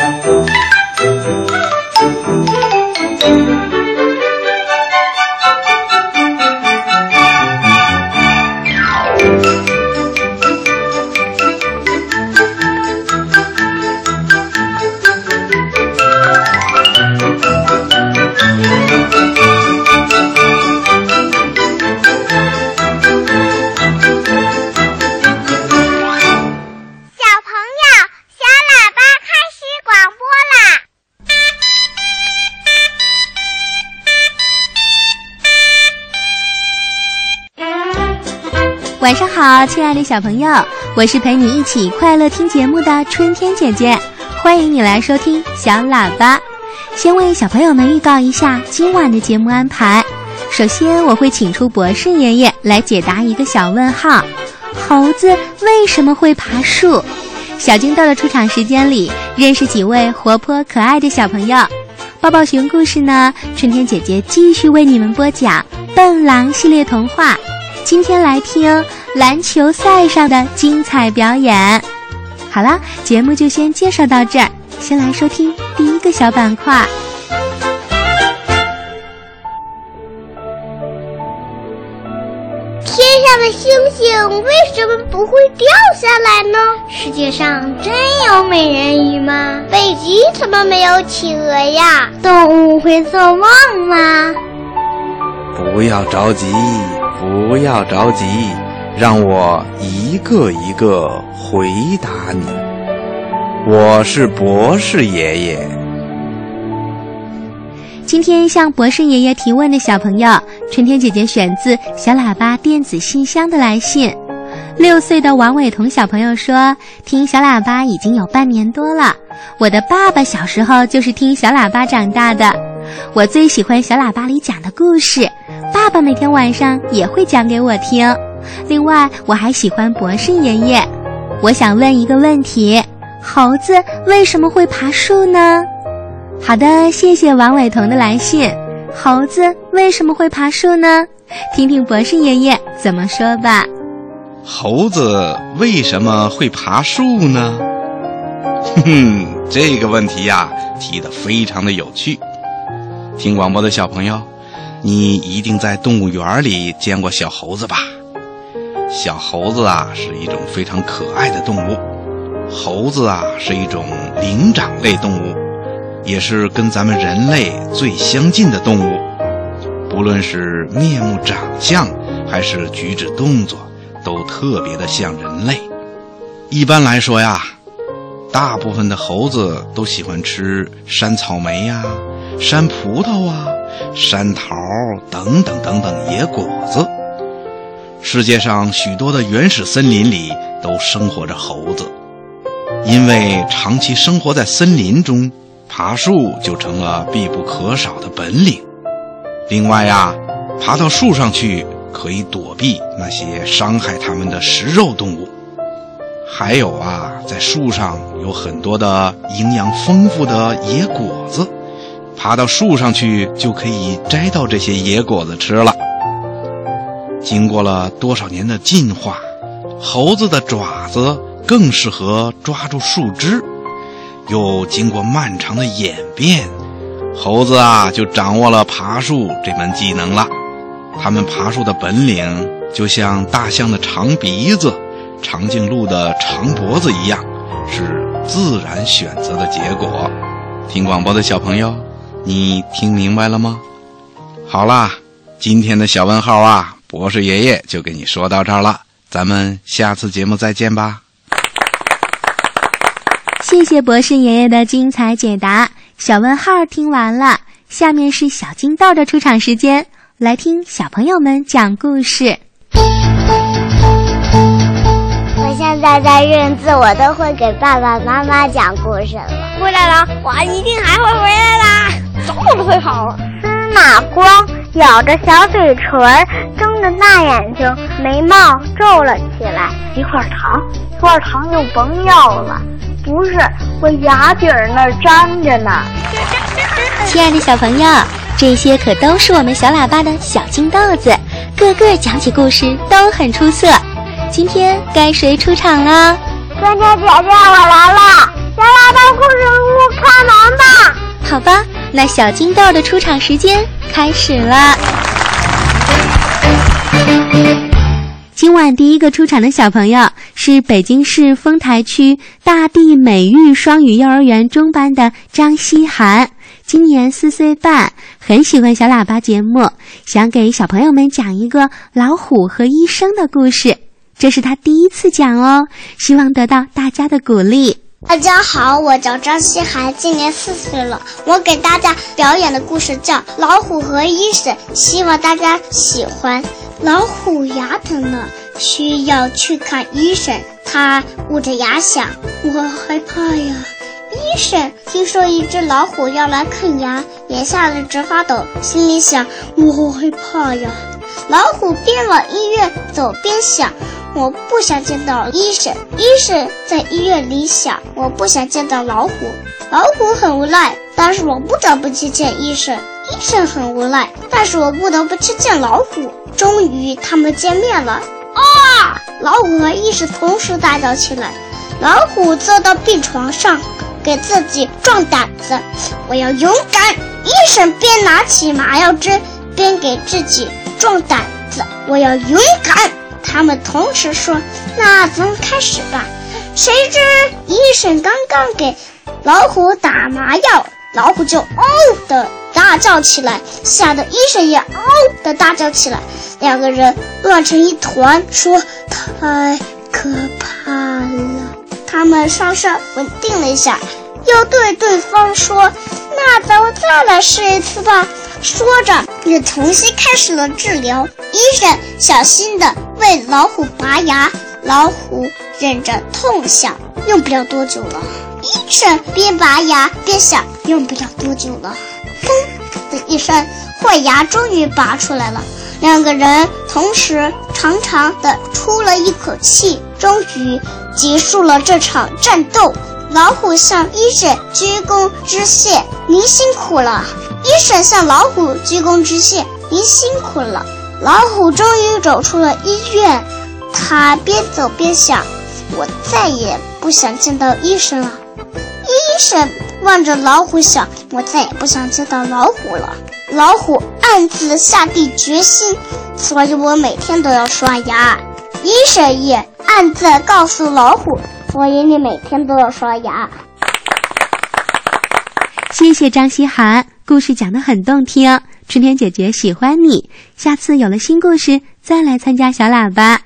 晚小朋友，我是陪你一起快乐听节目的春天姐姐，欢迎你来收听小喇叭。先为小朋友们预告一下今晚的节目安排。首先，我会请出博士爷爷来解答一个小问号：猴子为什么会爬树？小金豆的出场时间里，认识几位活泼可爱的小朋友。抱抱熊故事呢，春天姐姐继续为你们播讲《笨狼》系列童话。今天来听篮球赛上的精彩表演。好了，节目就先介绍到这儿。先来收听第一个小板块。天上的星星为什么不会掉下来呢？世界上真有美人鱼吗？北极怎么没有企鹅呀？动物会做梦吗？不要着急。不要着急，让我一个一个回答你。我是博士爷爷。今天向博士爷爷提问的小朋友，春天姐姐选自小喇叭电子信箱的来信。六岁的王伟彤小朋友说：“听小喇叭已经有半年多了，我的爸爸小时候就是听小喇叭长大的。我最喜欢小喇叭里讲的故事。”爸爸每天晚上也会讲给我听。另外，我还喜欢博士爷爷。我想问一个问题：猴子为什么会爬树呢？好的，谢谢王伟彤的来信。猴子为什么会爬树呢？听听博士爷爷怎么说吧。猴子为什么会爬树呢？哼哼，这个问题呀，提的非常的有趣。听广播的小朋友。你一定在动物园里见过小猴子吧？小猴子啊，是一种非常可爱的动物。猴子啊，是一种灵长类动物，也是跟咱们人类最相近的动物。不论是面目长相，还是举止动作，都特别的像人类。一般来说呀，大部分的猴子都喜欢吃山草莓呀、山葡萄啊。山桃等等等等野果子。世界上许多的原始森林里都生活着猴子，因为长期生活在森林中，爬树就成了必不可少的本领。另外呀，爬到树上去可以躲避那些伤害它们的食肉动物。还有啊，在树上有很多的营养丰富的野果子。爬到树上去就可以摘到这些野果子吃了。经过了多少年的进化，猴子的爪子更适合抓住树枝。又经过漫长的演变，猴子啊就掌握了爬树这门技能了。它们爬树的本领就像大象的长鼻子、长颈鹿的长脖子一样，是自然选择的结果。听广播的小朋友。你听明白了吗？好啦，今天的小问号啊，博士爷爷就给你说到这儿了，咱们下次节目再见吧。谢谢博士爷爷的精彩解答。小问号听完了，下面是小金豆的出场时间，来听小朋友们讲故事。我现在在认字，我都会给爸爸妈妈讲故事了。回来了，我一定还会回来啦！早都会跑。司马光咬着小嘴唇，睁着大眼睛，眉毛皱了起来。一块糖，一块糖就甭要了。不是，我牙底儿那儿粘着呢。亲爱的小朋友，这些可都是我们小喇叭的小金豆子，个个讲起故事都很出色。今天该谁出场了？春天姐姐，我来了！小喇叭故事屋好吧那小金豆的出场时间开始了。今晚第一个出场的小朋友是北京市丰台区大地美育双语幼儿园中班的张希涵，今年四岁半，很喜欢小喇叭节目，想给小朋友们讲一个老虎和医生的故事。这是他第一次讲哦，希望得到大家的鼓励。大家好，我叫张希涵，今年四岁了。我给大家表演的故事叫《老虎和医生》，希望大家喜欢。老虎牙疼了，需要去看医生。他捂着牙想：“我害怕呀。”医生听说一只老虎要来看牙，也吓得直发抖，心里想：“我害怕呀。”老虎边往医院走边想。我不想见到医生。医生在医院里想，我不想见到老虎。老虎很无奈，但是我不得不去见医生。医生很无奈，但是我不得不去见老虎。终于，他们见面了。啊！老虎和医生同时大叫起来。老虎坐到病床上，给自己壮胆子。我要勇敢。医生边拿起麻药针，边给自己壮胆子。我要勇敢。他们同时说：“那咱们开始吧。”谁知医生刚刚给老虎打麻药，老虎就“嗷”的大叫起来，吓得医生也“嗷”的大叫起来。两个人乱成一团，说：“太可怕了。”他们稍稍稳定了一下，又对对方说：“那咱们再来试一次吧。”说着，又重新开始了治疗。医生小心地为老虎拔牙，老虎忍着痛想：用不了多久了。医生边拔牙边想：用不了多久了。砰的一声，坏牙终于拔出来了。两个人同时长长的出了一口气，终于结束了这场战斗。老虎向医生鞠躬致谢：“您辛苦了。”医生向老虎鞠躬致谢：“您辛苦了。”老虎终于走出了医院，他边走边想：“我再也不想见到医生了。”医生望着老虎想：“我再也不想见到老虎了。”老虎暗自下定决心：“所以我每天都要刷牙。”医生也暗自告诉老虎：“所以你每天都要刷牙。”谢谢张希涵，故事讲得很动听。春天姐姐喜欢你，下次有了新故事再来参加小喇叭。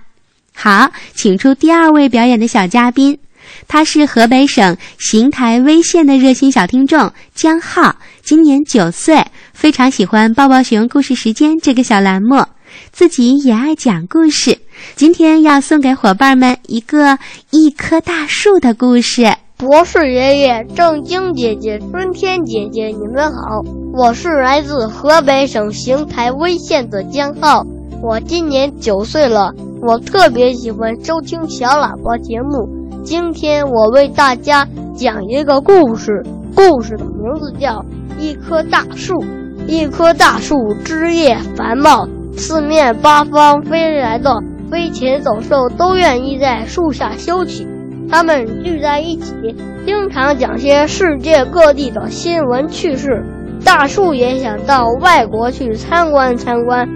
好，请出第二位表演的小嘉宾，他是河北省邢台威县的热心小听众江浩，今年九岁，非常喜欢《抱抱熊故事时间》这个小栏目，自己也爱讲故事。今天要送给伙伴们一个一棵大树的故事。博士爷爷、正经姐姐、春天姐姐，你们好！我是来自河北省邢台威县的江浩，我今年九岁了。我特别喜欢收听小喇叭节目。今天我为大家讲一个故事，故事的名字叫《一棵大树》。一棵大树枝叶繁茂，四面八方飞来的飞禽走兽都愿意在树下休息。他们聚在一起，经常讲些世界各地的新闻趣事。大树也想到外国去参观参观，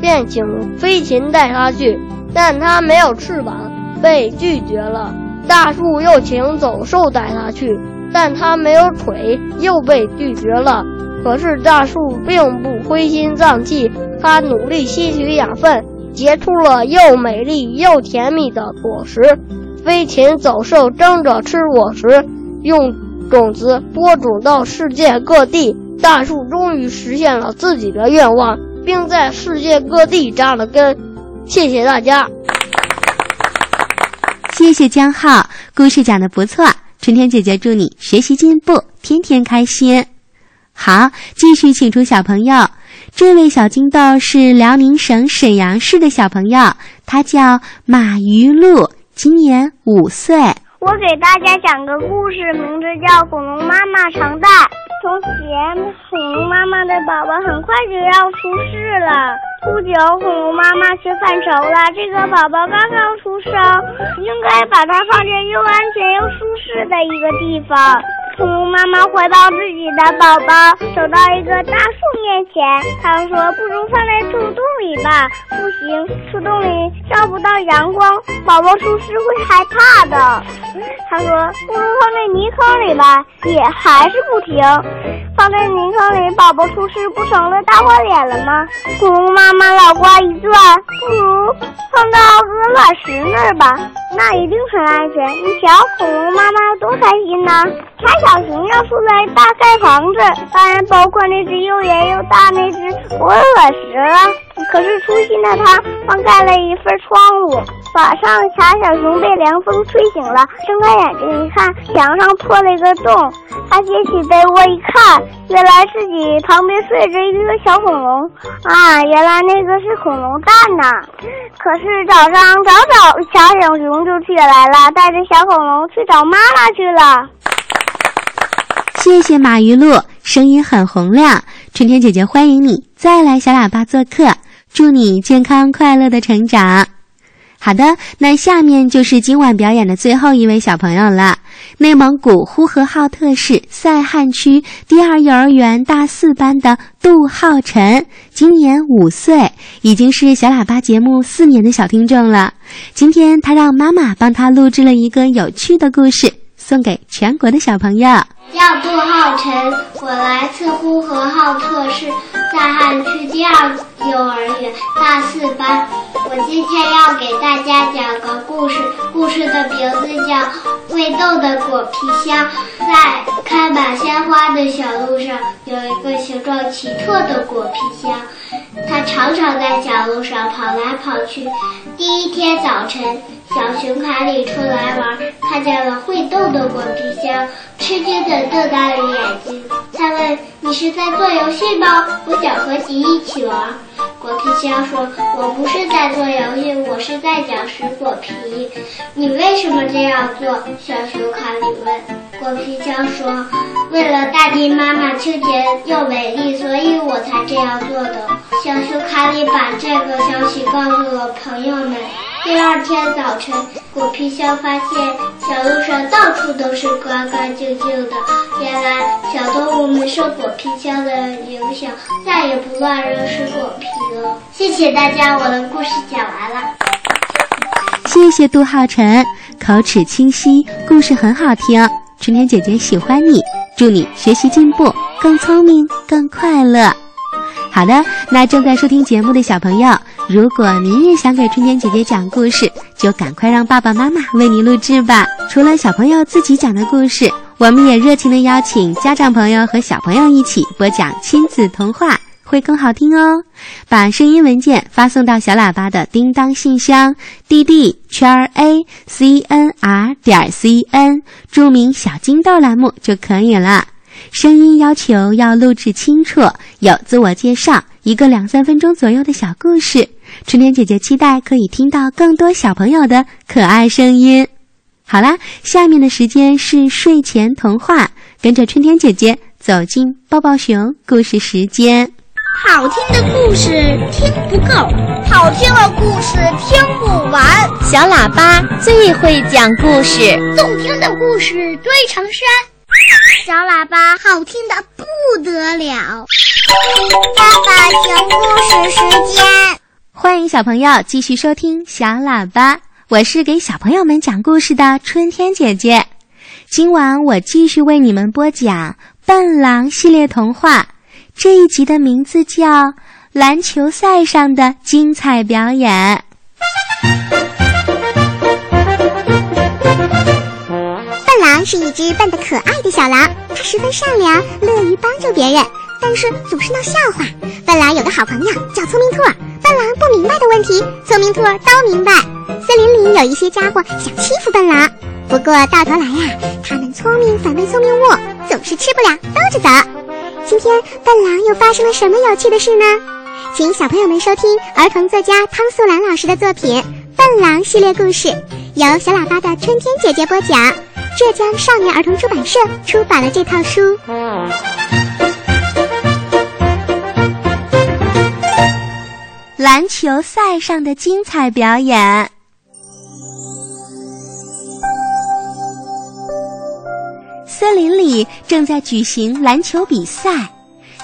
便请飞禽带他去，但他没有翅膀，被拒绝了。大树又请走兽带他去，但他没有腿，又被拒绝了。可是大树并不灰心丧气，他努力吸取养分，结出了又美丽又甜蜜的果实。飞禽走兽争着吃果实，用种子播种到世界各地。大树终于实现了自己的愿望，并在世界各地扎了根。谢谢大家，谢谢江浩，故事讲的不错。春天姐姐祝你学习进步，天天开心。好，继续请出小朋友。这位小金豆是辽宁省沈阳市的小朋友，他叫马于露。今年五岁，我给大家讲个故事，名字叫《恐龙妈妈常在》。从前，恐龙妈妈的宝宝很快就要出世了。不久，恐龙妈妈却犯愁了：这个宝宝刚刚出生，应该把它放在又安全又舒适的一个地方。恐龙妈妈回到自己的宝宝，走到一个大树面前，它说：“不如放在树洞里吧。”不行，树洞里照不到阳光，宝宝出事会害怕的。它说：“不如放在泥坑里吧。”也还是不停。放在泥坑里，宝宝出事不成了大花脸了吗？恐龙妈妈脑瓜一转，不如放到鹅卵石那儿吧，那一定很安全。你瞧，恐龙妈妈多开心呐！柴小熊要出来大盖房子，当然包括那只又圆又大那只鹅卵石了。可是粗心的他忘盖了一份窗户。晚上，柴小熊被凉风吹醒了，睁开眼睛一看，墙上破了一个洞。他揭起被窝一看，原来自己旁边睡着一个小恐龙啊！原来那个是恐龙蛋呐！可是早上早早，柴小熊就起来了，带着小恐龙去找妈妈去了。谢谢马玉露，声音很洪亮。春天姐姐欢迎你再来小喇叭做客，祝你健康快乐的成长。好的，那下面就是今晚表演的最后一位小朋友了。内蒙古呼和浩特市赛罕区第二幼儿园大四班的杜浩辰，今年五岁，已经是小喇叭节目四年的小听众了。今天他让妈妈帮他录制了一个有趣的故事，送给全国的小朋友。叫杜浩辰，我来自呼和浩特市赛汉区第二幼儿园大四班。我今天要给大家讲个故事，故事的名字叫《会动的果皮箱》。在开满鲜花的小路上，有一个形状奇特的果皮箱，它常常在小路上跑来跑去。第一天早晨，小熊卡里出来玩，看见了会动的果皮箱，吃惊的瞪大了眼睛。他问：“你是在做游戏吗？我想和你一起玩。”果皮箱说：“我不是在做游戏，我是在讲食果皮。”你为什么这样做？小熊卡里问。果皮箱说：“为了大地妈妈清洁又美丽，所以我才这样做的。”小熊卡里把这个消息告诉了朋友们。第二天早晨，果皮箱发现小路上到处都是干干净净的。原来，小动物们受果皮箱的影响，再也不乱扔水果皮了。谢谢大家，我的故事讲完了。谢谢杜浩晨，口齿清晰，故事很好听。春天姐姐喜欢你，祝你学习进步，更聪明，更快乐。好的，那正在收听节目的小朋友，如果你也想给春天姐姐讲故事，就赶快让爸爸妈妈为你录制吧。除了小朋友自己讲的故事，我们也热情的邀请家长朋友和小朋友一起播讲亲子童话。会更好听哦！把声音文件发送到小喇叭的叮当信箱：dd 圈 a c n r 点 c n，注明“小金豆”栏目就可以了。声音要求要录制清楚，有自我介绍，一个两三分钟左右的小故事。春天姐姐期待可以听到更多小朋友的可爱声音。好啦，下面的时间是睡前童话，跟着春天姐姐走进抱抱熊故事时间。好听的故事听不够，好听的故事听不完。小喇叭最会讲故事，动听的故事堆成山。小喇叭好听的不得了。爸爸讲故事时间，欢迎小朋友继续收听小喇叭，我是给小朋友们讲故事的春天姐姐。今晚我继续为你们播讲《笨狼》系列童话。这一集的名字叫《篮球赛上的精彩表演》。笨狼是一只笨得可爱的小狼，它十分善良，乐于帮助别人，但是总是闹笑话。笨狼有个好朋友叫聪明兔儿，笨狼不明白的问题，聪明兔儿都明白。森林里有一些家伙想欺负笨狼，不过到头来呀，他们聪明反被聪明误，总是吃不了兜着走。今天笨狼又发生了什么有趣的事呢？请小朋友们收听儿童作家汤素兰老师的作品《笨狼》系列故事，由小喇叭的春天姐姐播讲。浙江少年儿童出版社出版了这套书。篮球赛上的精彩表演。森林里正在举行篮球比赛，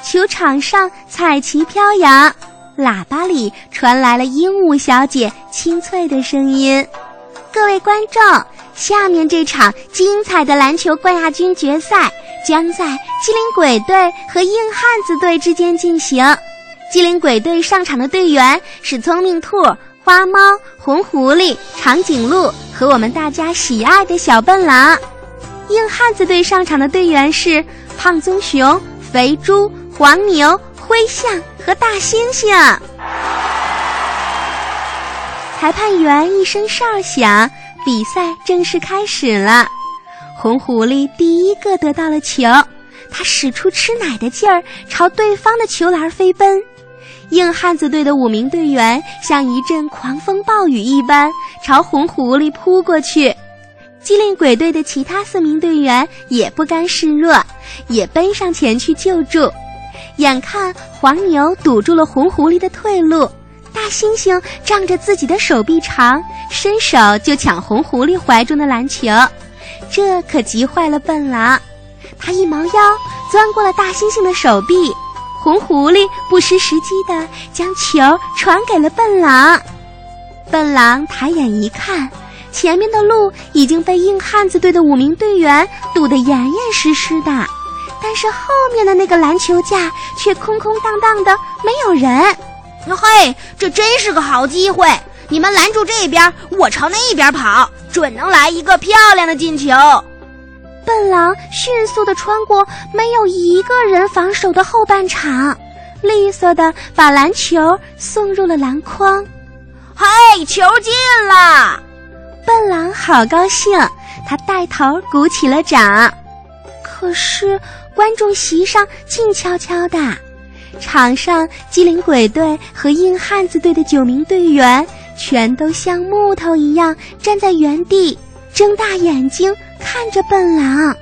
球场上彩旗飘扬，喇叭里传来了鹦鹉小姐清脆的声音：“各位观众，下面这场精彩的篮球冠亚军决赛将在机灵鬼队和硬汉子队之间进行。机灵鬼队上场的队员是聪明兔、花猫、红狐狸、长颈鹿和我们大家喜爱的小笨狼。”硬汉子队上场的队员是胖棕熊、肥猪、黄牛、灰象和大猩猩。裁判员一声哨响，比赛正式开始了。红狐狸第一个得到了球，他使出吃奶的劲儿，朝对方的球篮飞奔。硬汉子队的五名队员像一阵狂风暴雨一般，朝红狐狸扑过去。机灵鬼队的其他四名队员也不甘示弱，也奔上前去救助。眼看黄牛堵住了红狐狸的退路，大猩猩仗着自己的手臂长，伸手就抢红狐狸怀中的篮球，这可急坏了笨狼。他一猫腰钻过了大猩猩的手臂，红狐狸不失时机地将球传给了笨狼。笨狼抬眼一看。前面的路已经被硬汉子队的五名队员堵得严严实实的，但是后面的那个篮球架却空空荡荡的，没有人。嘿，这真是个好机会！你们拦住这边，我朝那边跑，准能来一个漂亮的进球。笨狼迅速地穿过没有一个人防守的后半场，利索地把篮球送入了篮筐。嘿，球进了！笨狼好高兴，他带头鼓起了掌。可是观众席上静悄悄的，场上机灵鬼队和硬汉子队的九名队员全都像木头一样站在原地，睁大眼睛看着笨狼。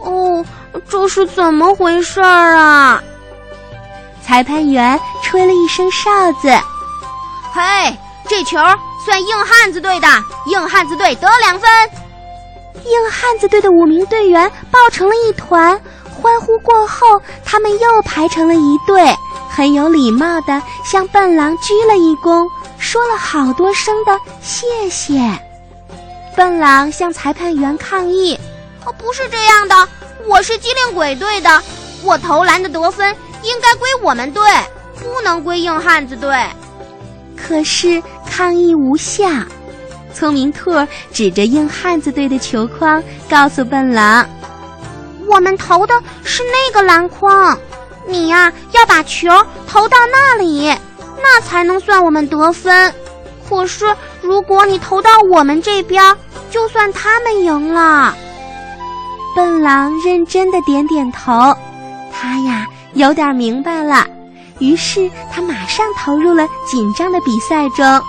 哦，这是怎么回事儿啊？裁判员吹了一声哨子，嘿，这球。算硬汉子队的，硬汉子队得两分。硬汉子队的五名队员抱成了一团，欢呼过后，他们又排成了一队，很有礼貌的向笨狼鞠了一躬，说了好多声的谢谢。笨狼向裁判员抗议：“哦，不是这样的，我是机灵鬼队的，我投篮的得分应该归我们队，不能归硬汉子队。”可是抗议无效，聪明兔指着硬汉子队的球筐，告诉笨狼：“我们投的是那个篮筐，你呀要把球投到那里，那才能算我们得分。可是如果你投到我们这边，就算他们赢了。”笨狼认真的点点头，他呀有点明白了。于是他马上投入了紧张的比赛中。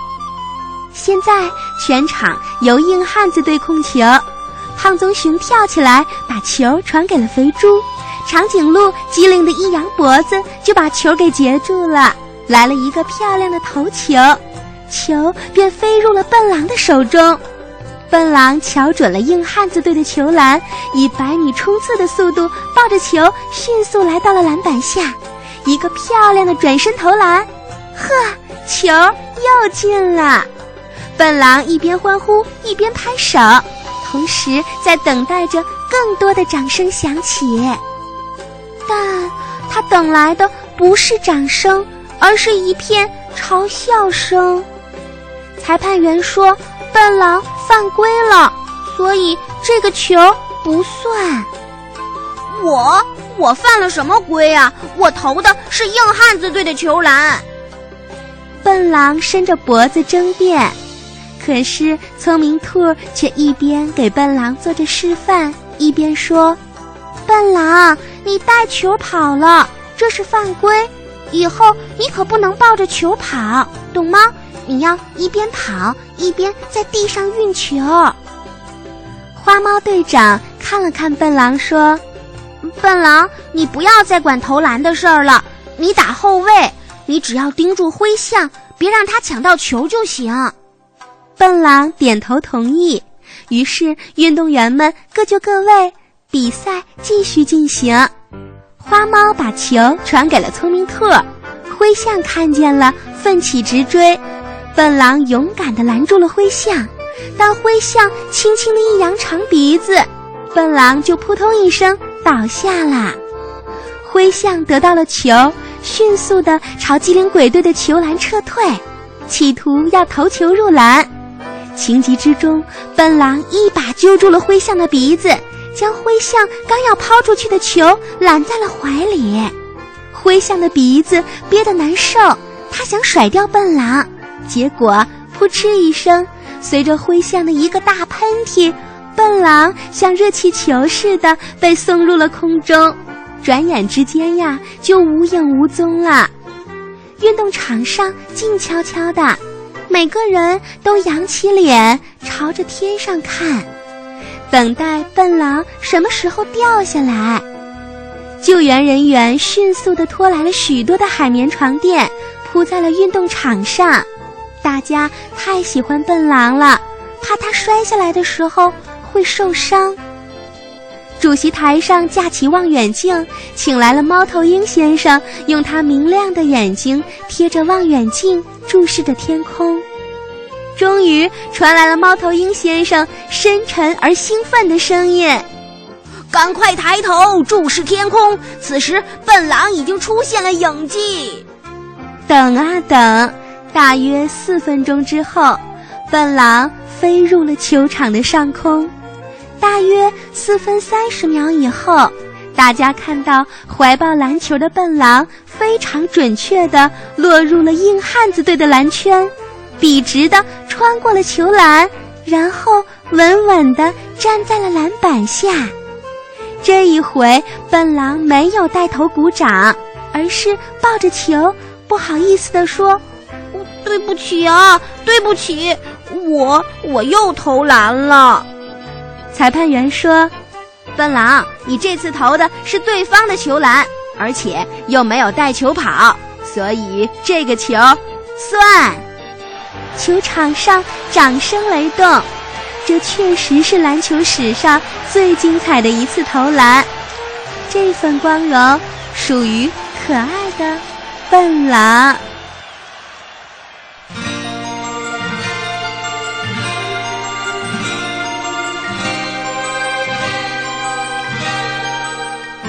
现在全场由硬汉子队控球，胖棕熊跳起来把球传给了肥猪，长颈鹿机灵的一扬脖子就把球给截住了，来了一个漂亮的头球，球便飞入了笨狼的手中。笨狼瞧准了硬汉子队的球篮，以百米冲刺的速度抱着球迅速来到了篮板下。一个漂亮的转身投篮，呵，球又进了。笨狼一边欢呼一边拍手，同时在等待着更多的掌声响起。但他等来的不是掌声，而是一片嘲笑声。裁判员说：“笨狼犯规了，所以这个球不算。”我。我犯了什么规啊？我投的是硬汉子队的球篮。笨狼伸着脖子争辩，可是聪明兔却一边给笨狼做着示范，一边说：“笨狼，你带球跑了，这是犯规，以后你可不能抱着球跑，懂吗？你要一边跑一边在地上运球。”花猫队长看了看笨狼，说。笨狼，你不要再管投篮的事儿了，你打后卫，你只要盯住灰象，别让他抢到球就行。笨狼点头同意。于是运动员们各就各位，比赛继续进行。花猫把球传给了聪明兔，灰象看见了，奋起直追。笨狼勇敢地拦住了灰象，当灰象轻轻地一扬长鼻子，笨狼就扑通一声倒下了。灰象得到了球，迅速地朝机灵鬼队的球篮撤退，企图要投球入篮。情急之中，笨狼一把揪住了灰象的鼻子。将灰象刚要抛出去的球揽在了怀里，灰象的鼻子憋得难受，他想甩掉笨狼，结果扑哧一声，随着灰象的一个大喷嚏，笨狼像热气球似的被送入了空中，转眼之间呀就无影无踪了。运动场上静悄悄的，每个人都扬起脸朝着天上看。等待笨狼什么时候掉下来？救援人员迅速地拖来了许多的海绵床垫，铺在了运动场上。大家太喜欢笨狼了，怕它摔下来的时候会受伤。主席台上架起望远镜，请来了猫头鹰先生，用他明亮的眼睛贴着望远镜注视着天空。终于传来了猫头鹰先生深沉而兴奋的声音：“赶快抬头注视天空！此时，笨狼已经出现了影迹。”等啊等，大约四分钟之后，笨狼飞入了球场的上空。大约四分三十秒以后，大家看到怀抱篮球的笨狼非常准确地落入了硬汉子队的篮圈。笔直的穿过了球篮，然后稳稳地站在了篮板下。这一回，笨狼没有带头鼓掌，而是抱着球，不好意思地说：“对不起啊，对不起，我我又投篮了。”裁判员说：“笨狼，你这次投的是对方的球篮，而且又没有带球跑，所以这个球算。”球场上掌声雷动，这确实是篮球史上最精彩的一次投篮。这份光荣属于可爱的笨狼。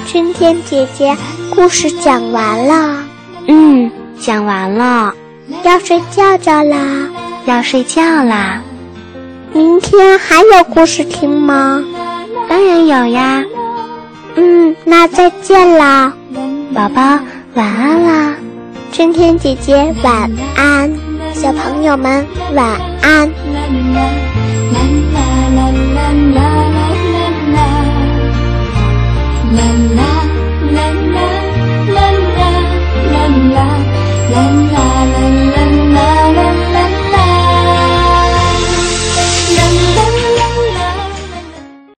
春天姐姐，故事讲完了。嗯，讲完了。要睡觉觉啦。要睡觉啦，明天还有故事听吗？当然有呀。嗯，那再见啦，宝宝晚安啦，春天姐姐晚安，小朋友们晚安。啦啦啦啦啦啦